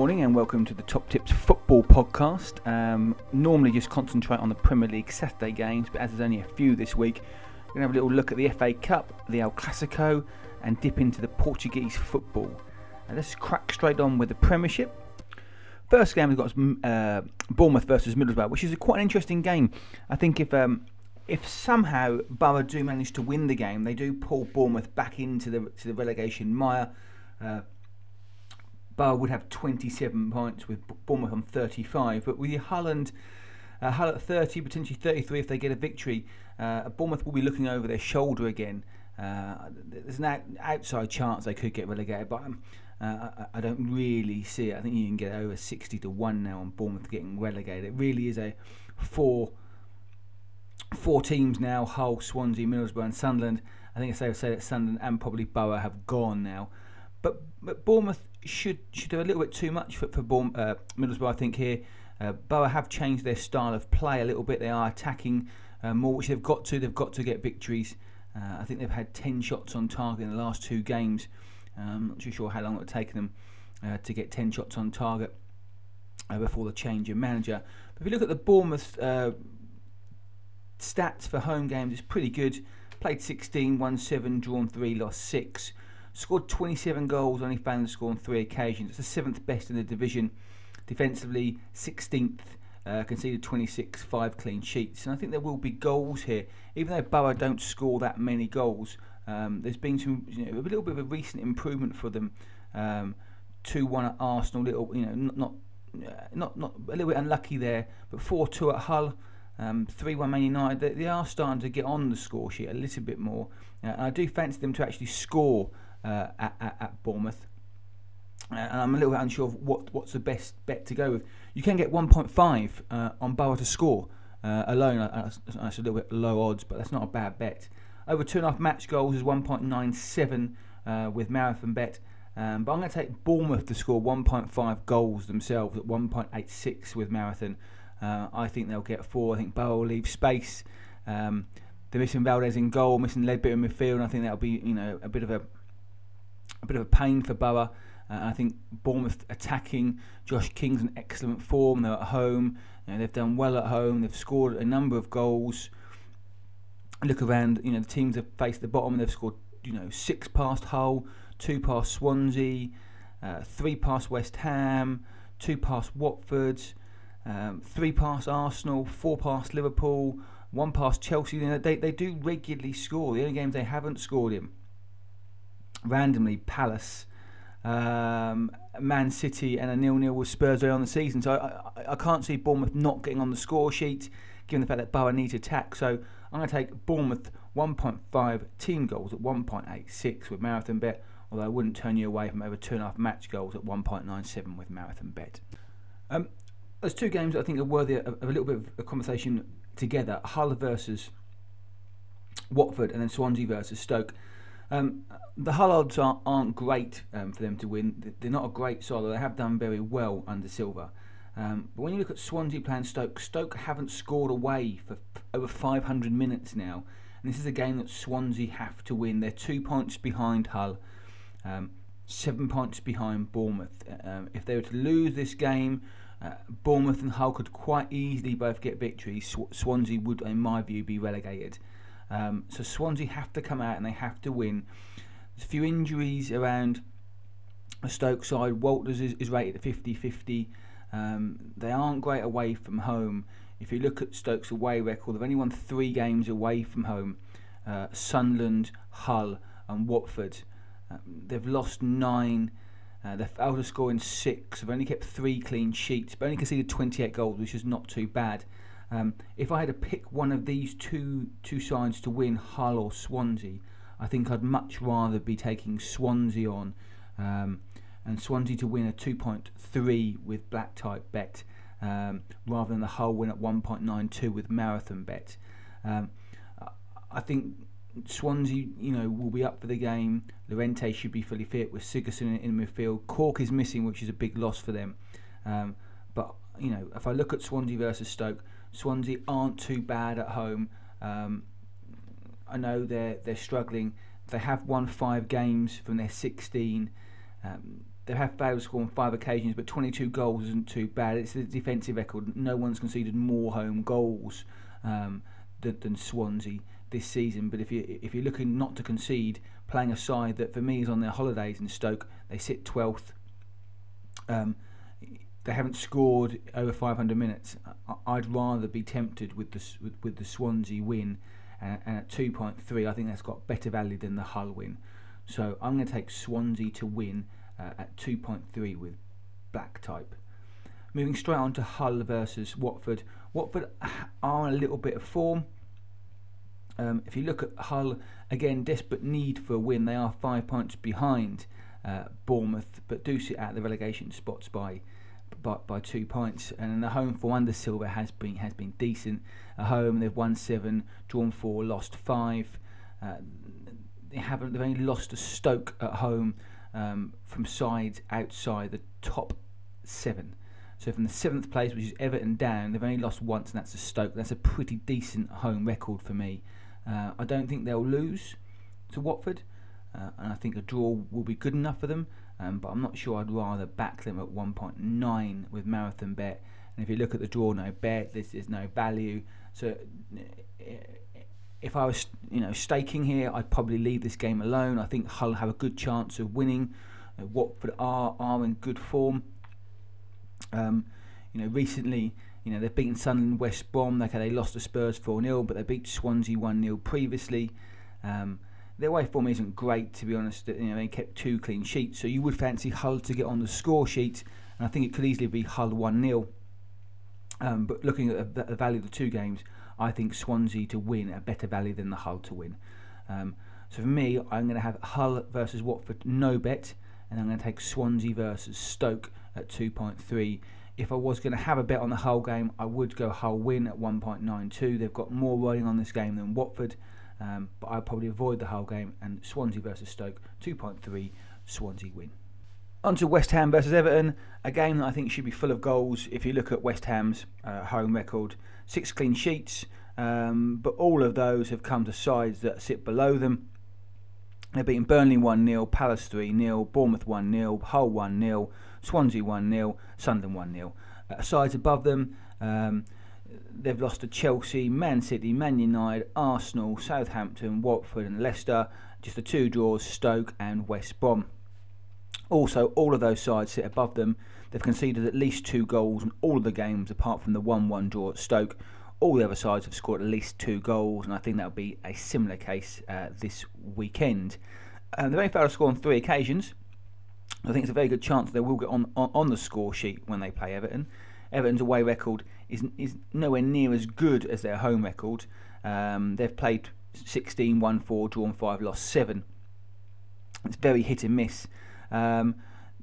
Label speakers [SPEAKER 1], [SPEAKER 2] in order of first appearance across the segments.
[SPEAKER 1] morning and welcome to the Top Tips Football Podcast. Um, normally just concentrate on the Premier League Saturday games, but as there's only a few this week, we're going to have a little look at the FA Cup, the El Clasico, and dip into the Portuguese football. And let's crack straight on with the Premiership. First game we've got is uh, Bournemouth versus Middlesbrough, which is quite an interesting game. I think if um, if somehow Borough do manage to win the game, they do pull Bournemouth back into the to the relegation mire. Uh, Borough would have 27 points with Bournemouth on 35, but with Holland, uh, Hull at 30, potentially 33 if they get a victory, uh, Bournemouth will be looking over their shoulder again. Uh, there's an out, outside chance they could get relegated, but um, uh, I, I, don't really see it. I think you can get over 60 to 1 now on Bournemouth getting relegated. It really is a four four teams now Hull, Swansea, Middlesbrough, and Sunderland. I think I say, say that Sunderland and probably Borough have gone now. But, but Bournemouth should should do a little bit too much for, for Bournemouth, uh, Middlesbrough, I think, here. Uh, Borough have changed their style of play a little bit. They are attacking uh, more, which they've got to. They've got to get victories. Uh, I think they've had 10 shots on target in the last two games. Uh, I'm not too sure how long it would take them uh, to get 10 shots on target before the change of manager. But if you look at the Bournemouth stats for home games, it's pretty good. Played 16, won 7, drawn 3, lost 6. Scored 27 goals, only failed to score on three occasions. It's the seventh best in the division. Defensively, 16th. Uh, conceded 26, five clean sheets, and I think there will be goals here. Even though Borough don't score that many goals, um, there's been some you know, a little bit of a recent improvement for them. Um, two one at Arsenal, little you know not not uh, not, not a little bit unlucky there, but four two at Hull. Um, 3 1 Man United, they, they, are starting to get on the score sheet a little bit more. Uh, and I do fancy them to actually score uh, at, at, at, Bournemouth. Uh, I'm a little bit unsure of what, what's the best bet to go with. You can get 1.5 uh, on Borough to score uh, alone. That's a little bit low odds, but that's not a bad bet. Over two and a half match goals is 1.97 uh, with Marathon Bet. Um, but I'm going to take Bournemouth to score 1.5 goals themselves at 1.86 with Marathon. Uh, I think they'll get four. I think Borough will leave space. Um, they're missing Valdés in goal, missing Leadbitter in midfield, I think that'll be you know a bit of a a bit of a pain for Borough. Uh, I think Bournemouth attacking. Josh King's in excellent form. They're at home. You know, they've done well at home. They've scored a number of goals. Look around. You know the teams have faced the bottom. They've scored. You know six past Hull, two past Swansea, uh, three past West Ham, two past Watford, um, three past Arsenal, four past Liverpool, one past Chelsea. You know, they they do regularly score. The only games they haven't scored in randomly Palace, um, Man City, and a nil-nil with Spurs early on the season. So I, I, I, can't see Bournemouth not getting on the score sheet, given the fact that Borough needs attack. So I'm going to take Bournemouth 1.5 team goals at 1.86 with Marathon Bet. Although I wouldn't turn you away from over two and a half match goals at 1.97 with Marathon Bet. Um, there's two games I think are worthy of, of a little bit of a conversation together: Hull versus Watford, and then Swansea versus Stoke. Um, the Hull odds are, aren't great um, for them to win. They're not a great side. They have done very well under Silva. Um, but when you look at Swansea playing Stoke, Stoke haven't scored away for over 500 minutes now. And this is a game that Swansea have to win. They're two points behind Hull, um, seven points behind Bournemouth. Um, if they were to lose this game, uh, Bournemouth and Hull could quite easily both get victories. Sw- Swansea would, in my view, be relegated. Um, so Swansea have to come out and they have to win. There's a few injuries around the Stoke side. Walters is, is rated at 50 50. Um, they aren't great away from home. If you look at Stoke's away record, they've only won three games away from home uh, Sunderland, Hull, and Watford. Um, they've lost nine. Uh, they've to score in six. They've only kept three clean sheets, but only conceded 28 goals, which is not too bad. Um, if I had to pick one of these two two sides to win, Hull or Swansea, I think I'd much rather be taking Swansea on, um, and Swansea to win a 2.3 with black type bet, um, rather than the Hull win at 1.92 with marathon bet. Um, I think Swansea, you know, will be up for the game. Llorente should be fully fit with Sigurdsson in, in midfield. Cork is missing, which is a big loss for them. Um, but you know, if I look at Swansea versus Stoke, Swansea aren't too bad at home. Um, I know they're they're struggling. They have won five games from their 16. Um, they have failed to score on five occasions, but 22 goals isn't too bad. It's the defensive record. No one's conceded more home goals um, than, than, Swansea this season. But if you if you're looking not to concede, playing a side that for me is on their holidays in Stoke, they sit 12th. Um, they haven't scored over 500 minutes. I'd rather be tempted with the with, with the Swansea win, and, and at 2.3, I think that's got better value than the Hull win. So I'm going to take Swansea to win uh, at 2.3 with black type. Moving straight on to Hull versus Watford. Watford are in a little bit of form. Um, if you look at Hull, again, desperate need for a win. They are five points behind uh, Bournemouth, but do sit at the relegation spots by, by by two points. And the home for under Silva has been has been decent. At home, they've won seven, drawn four, lost five. Uh, they haven't. They've only lost to Stoke at home um, from sides outside the top seven. So from the seventh place, which is Everton down, they've only lost once, and that's to Stoke. That's a pretty decent home record for me. Uh, I don't think they'll lose to Watford, uh, and I think a draw will be good enough for them. Um, but I'm not sure I'd rather back them at 1.9 with Marathon Bet. And if you look at the draw, no bet, This is no value. So if I was, you know, staking here, I'd probably leave this game alone. I think Hull have a good chance of winning. Uh, Watford are are in good form. Um, you know, recently, you know, they've beaten Sunderland, West Brom. Okay, they lost to Spurs 4 0, but they beat Swansea 1 0 previously. Um, their away form isn't great, to be honest. You know, they kept two clean sheets, so you would fancy Hull to get on the score sheet, and I think it could easily be Hull 1 0. Um, but looking at the, value of the two games, I think Swansea to win a better value than the Hull to win. Um, so for me, I'm going to have Hull versus Watford no bet, and I'm going to take Swansea versus Stoke at 2.3. If I was going to have a bet on the Hull game, I would go Hull win at 1.92. They've got more riding on this game than Watford, um, but I'd probably avoid the whole game and Swansea versus Stoke 2.3 Swansea win. On to West Ham versus Everton, a game that I think should be full of goals if you look at West Ham's uh, home record six clean sheets, um, but all of those have come to sides that sit below them. They've beaten Burnley 1 0, Palace 3 0, Bournemouth 1 0, Hull 1 0, Swansea 1 0, Sunderland 1 0. Uh, sides above them, um, they've lost to Chelsea, Man City, Man United, Arsenal, Southampton, Watford, and Leicester. Just the two draws, Stoke and West Brom. Also, all of those sides sit above them. They've conceded at least two goals in all of the games apart from the 1 1 draw at Stoke. All the other sides have scored at least two goals, and I think that'll be a similar case uh, this weekend. Um, they've only failed to score on three occasions. I think it's a very good chance they will get on, on, on the score sheet when they play Everton. Everton's away record is, is nowhere near as good as their home record. Um, they've played 16, 1 4, drawn 5, lost 7. It's very hit and miss. Um,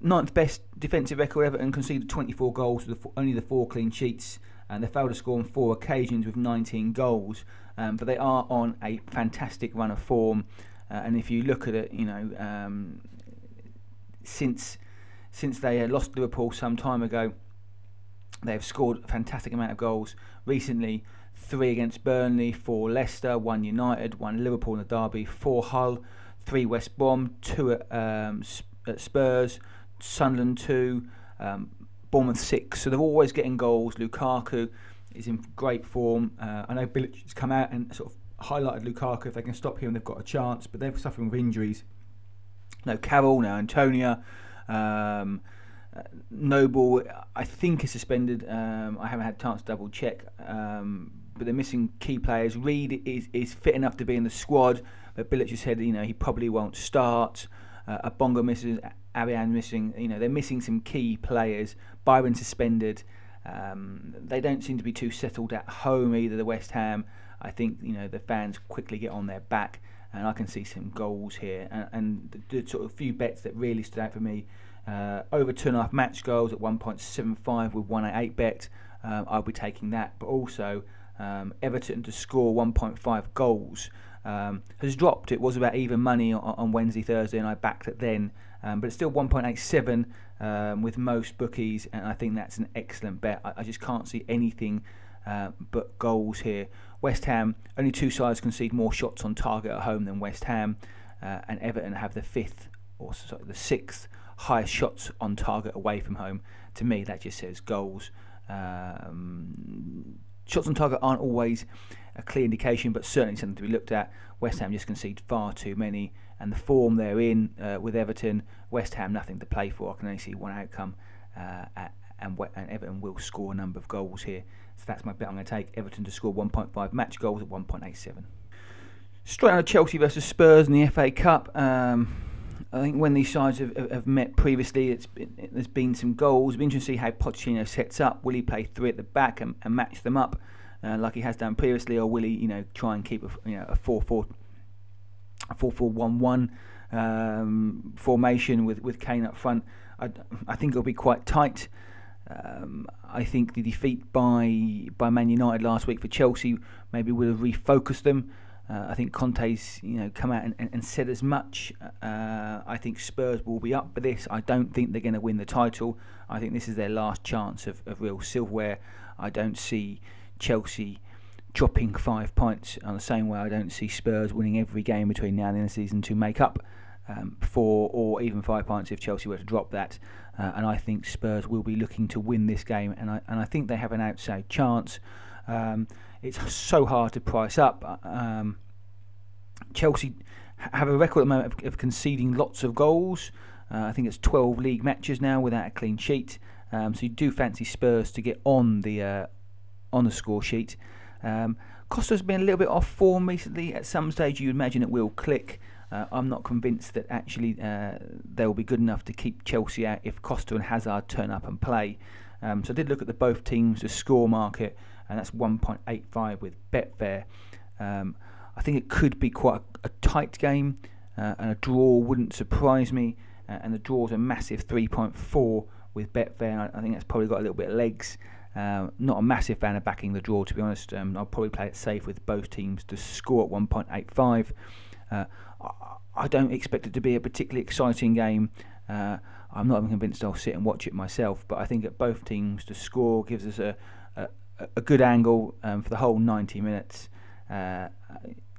[SPEAKER 1] ninth best defensive record Everton conceded 24 goals with only the four clean sheets and they failed to score on four occasions with 19 goals um, but they are on a fantastic run of form uh, and if you look at it you know um, since since they lost Liverpool some time ago they've scored a fantastic amount of goals recently three against Burnley four Leicester one United one Liverpool in the derby four Hull three West Brom two at, um, at Spurs Sunderland two, um, Bournemouth six. So they're always getting goals. Lukaku is in great form. Uh, I know Bilic has come out and sort of highlighted Lukaku. If they can stop him, they've got a chance. But they're suffering with injuries. No Carroll, now Antonio. Um, Noble, I think, is suspended. Um, I haven't had a chance to double check. Um, but they're missing key players. Reid is, is fit enough to be in the squad, but Bilic has said you know he probably won't start. Uh, Bonga misses Arian missing, you know, they're missing some key players. Byron suspended. Um, they don't seem to be too settled at home either. The West Ham, I think, you know, the fans quickly get on their back, and I can see some goals here. And, and the, the, sort of few bets that really stood out for me: uh, over two and a half match goals at 1.75 with 188 bet. Um, I'll be taking that, but also um, Everton to score 1.5 goals. Um, has dropped. It was about even money on, on Wednesday, Thursday, and I backed it then um, but it's still 1.87 um, with most bookies, and I think that's an excellent bet. I, I just can't see anything uh, but goals here. West Ham, only two sides concede more shots on target at home than West Ham, uh, and Everton have the fifth or sorry, the sixth highest shots on target away from home. To me, that just says goals. Um, shots on target aren't always a clear indication, but certainly something to be looked at. West Ham just concede far too many, and the form they're in uh, with Everton, West Ham nothing to play for. I can only see one outcome, uh, and, and Everton will score a number of goals here. So that's my bet. I'm going to take Everton to score 1.5 match goals at 1.87. Straight on to Chelsea versus Spurs in the FA Cup. Um, I think when these sides have, have met previously, it's been, there's been some goals. It'll be interesting to see how Pochettino sets up. Will he play three at the back and, and match them up uh, like he has done previously, or will he, you know, try and keep a you know a four four a four four one one um, formation with with Kane up front? I, I think it'll be quite tight. Um, I think the defeat by by Man United last week for Chelsea maybe would have refocused them. Uh, I think Conte's you know come out and, and, and said as much. Uh, I think Spurs will be up for this. I don't think they're going to win the title. I think this is their last chance of, of real silverware. I don't see Chelsea dropping five points on the same way I don't see Spurs winning every game between now and the end of the season to make up um, four or even five points if Chelsea were to drop that. Uh, and I think Spurs will be looking to win this game, and I and I think they have an outside chance. Um, it's so hard to price up. Uh, um, Chelsea have a record at the moment of, of conceding lots of goals. Uh, I think it's 12 league matches now without a clean sheet. Um, so you do fancy Spurs to get on the uh, on the score sheet. Um, Costa's been a little bit off form recently. At some stage, you imagine it will click. Uh, I'm not convinced that actually uh, they'll be good enough to keep Chelsea out if Costa and Hazard turn up and play. Um, so I did look at the both teams, the score market, and that's 1.85 with Betfair. Um, I think it could be quite a, a tight game, uh, and a draw wouldn't surprise me. Uh, and the draw's a massive 3.4 with Betfair. I, I think that's probably got a little bit of legs. Uh, not a massive fan of backing the draw, to be honest. Um, I'll probably play it safe with both teams to score at 1.85. Uh, I, don't expect it to be a particularly exciting game. Uh, I'm not even convinced I'll sit and watch it myself, but I think at both teams to score gives us a, a, good angle um, for the whole 90 minutes. Uh,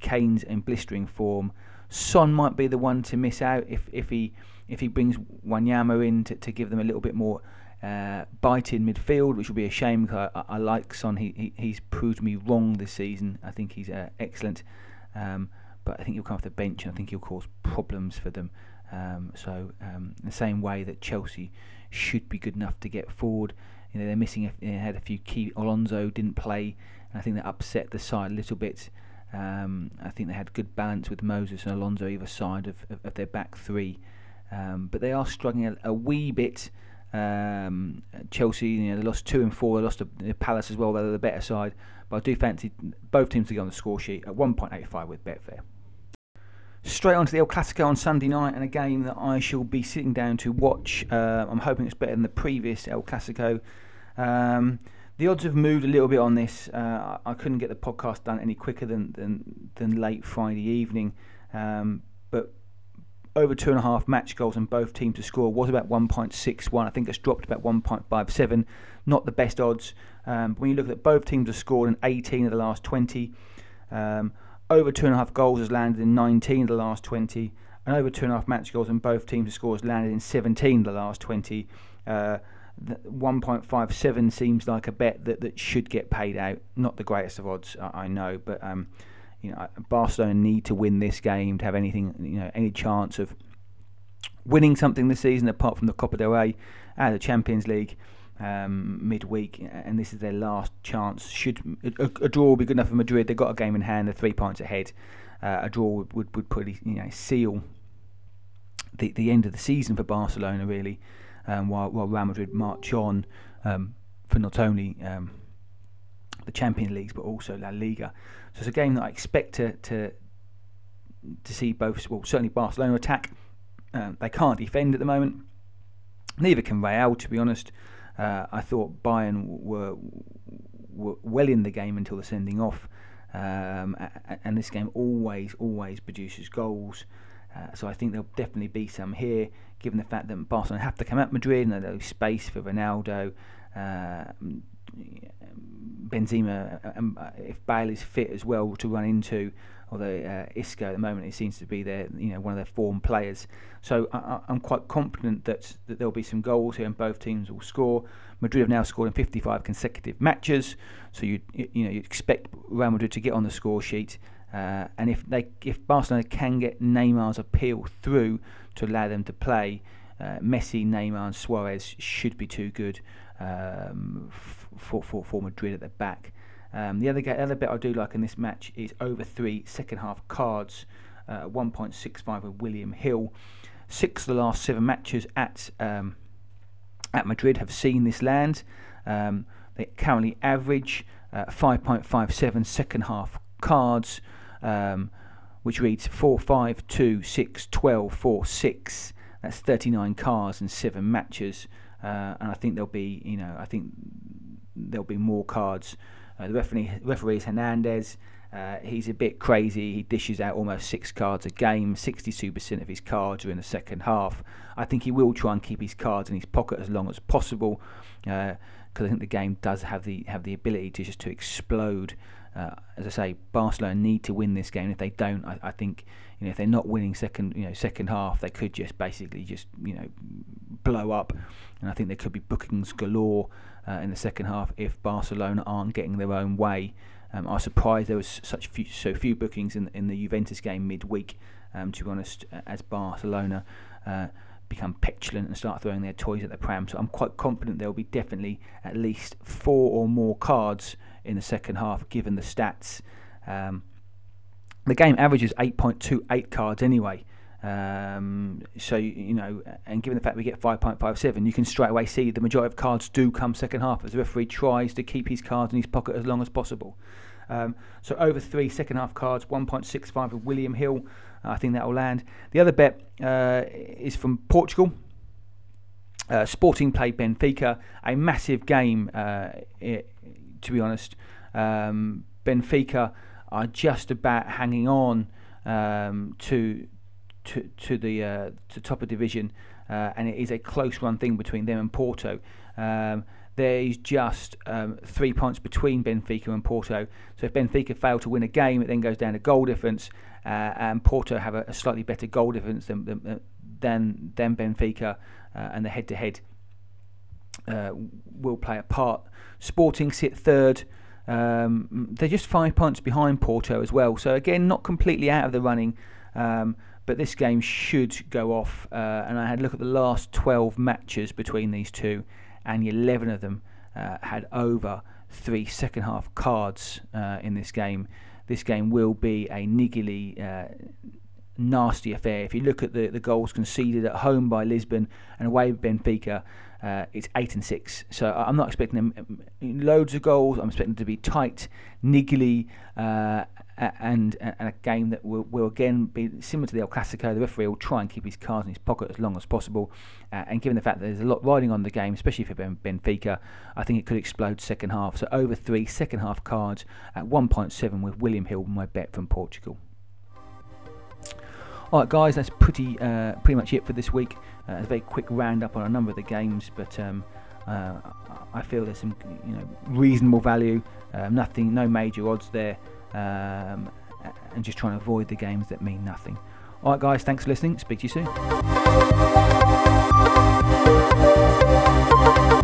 [SPEAKER 1] Kane's in blistering form. Son might be the one to miss out if, if he if he brings Wanyama in to, to give them a little bit more uh, bite in midfield, which will be a shame because I, I, like Son. He, he, he's proved me wrong this season. I think he's uh, excellent, um, but I think he'll come off the bench and I think he'll cause problems for them. Um, so um, the same way that Chelsea should be good enough to get forward, you know they're missing. A, they had a few key. Alonso didn't play, and I think that upset the side a little bit. Um, I think they had good balance with Moses and Alonso either side of, of, of their back three, um, but they are struggling a, a wee bit. Um, Chelsea, you know, they lost two and four. They lost to the Palace as well. They're the better side, but I do fancy both teams to go on the score sheet at 1.85 with Betfair. Straight on to the El Clasico on Sunday night, and a game that I shall be sitting down to watch. Uh, I'm hoping it's better than the previous El Clasico. Um, the odds have moved a little bit on this. Uh, I couldn't get the podcast done any quicker than than, than late Friday evening, um, but over two and a half match goals and both teams to score was about 1.61. I think it's dropped about 1.57. Not the best odds. Um, when you look at both teams have scored in 18 of the last 20. Um, over two and a half goals has landed in 19 of the last 20. And over two and a half match goals and both teams have scored has landed in 17 of the last 20. Uh, 1.57 seems like a bet that, that should get paid out. Not the greatest of odds, I, I know, but um, you know, Barcelona need to win this game to have anything, you know, any chance of winning something this season apart from the Copa del Rey and the Champions League um, midweek, and this is their last chance. Should a, a, draw be good enough for Madrid? They've got a game in hand, they're three points ahead. Uh, a draw would, would, would probably you know seal the the end of the season for Barcelona really, um, while while Real Madrid march on um, for not only um, the Champions Leagues but also La Liga. So it's a game that I expect to to, to see both. Well, certainly Barcelona attack. Um, they can't defend at the moment. Neither can Real, to be honest. Uh, I thought Bayern were, were well in the game until the sending off, um, and this game always, always produces goals. Uh, so I think there'll definitely be some here, given the fact that Barcelona have to come at Madrid and there's space for Ronaldo. Uh, Benzema, um, uh, if Bale is fit as well to run into, although uh, Isco at the moment it seems to be their you know one of their form players. So I, am quite confident that, that there'll be some goals here and both teams will score. Madrid have now scored in 55 consecutive matches, so you you know you expect Real Madrid to get on the score sheet. Uh, and if they if Barcelona can get Neymar's appeal through to allow them to play, uh, Messi, Neymar, and Suarez should be too good um, for, for for Madrid at the back. Um, the other other bit I do like in this match is over three second half cards, uh, 1.65 with William Hill. Six of the last seven matches at um, at Madrid have seen this land. Um, they currently average uh, 5.57 second half cards, um, which reads 4, 5, 2, 6, 12, 4, 6. That's 39 cards in seven matches. Uh, and I think there'll be, you know, I think there'll be more cards the referee, referee is Hernandez. Uh, he's a bit crazy. He dishes out almost six cards a game. 62% of his cards are in the second half. I think he will try and keep his cards in his pocket as long as possible, because uh, I think the game does have the have the ability to just to explode. Uh, as I say, Barcelona need to win this game. If they don't, I, I, think you know if they're not winning second you know second half, they could just basically just you know blow up, and I think there could be bookings galore uh, in the second half if Barcelona aren't getting their own way. Um, I was surprised there was such few, so few bookings in in the Juventus game midweek. Um, to be honest, as Barcelona uh, become petulant and start throwing their toys at the pram, so I'm quite confident there will be definitely at least four or more cards in the second half, given the stats. Um, the game averages 8.28 cards anyway. Um, so you know, and given the fact we get 5.57, you can straight away see the majority of cards do come second half as the referee tries to keep his cards in his pocket as long as possible. Um, so over three second half cards, 1.65 of William Hill. Uh, I think that will land. The other bet uh, is from Portugal. Uh, Sporting played Benfica, a massive game. Uh, it, to be honest, um, Benfica are just about hanging on um, to to to the uh, to top of division, uh, and it is a close run thing between them and Porto. Um, there is just um, three points between Benfica and Porto. So if Benfica fail to win a game, it then goes down to goal difference, uh, and Porto have a, a, slightly better goal difference than than, than, than Benfica, uh, and the head-to-head uh, will play a part. Sporting sit third. Um, they're just five points behind Porto as well. So again, not completely out of the running. Um, but this game should go off. Uh, and I had a look at the last 12 matches between these two, and 11 of them uh, had over three second half cards uh, in this game. This game will be a niggly, uh, nasty affair. If you look at the, the goals conceded at home by Lisbon and away Benfica, uh, it's eight and six. So I'm not expecting them um, loads of goals. I'm expecting to be tight, niggly, uh, and, and, a game that will, will again be similar to the El Clasico. The referee will try and keep his cards in his pocket as long as possible. Uh, and given the fact that there's a lot riding on the game, especially for ben, Benfica, I think it could explode second half. So over three second half cards at 1.7 with William Hill, my bet from Portugal. All right, guys, that's pretty uh, pretty much it for this week. Uh, a very quick roundup on a number of the games, but um, uh, I feel there's some you know reasonable value. Uh, nothing, no major odds there um, and just trying to avoid the games that mean nothing. Alright, guys, thanks for listening. Speak to you soon.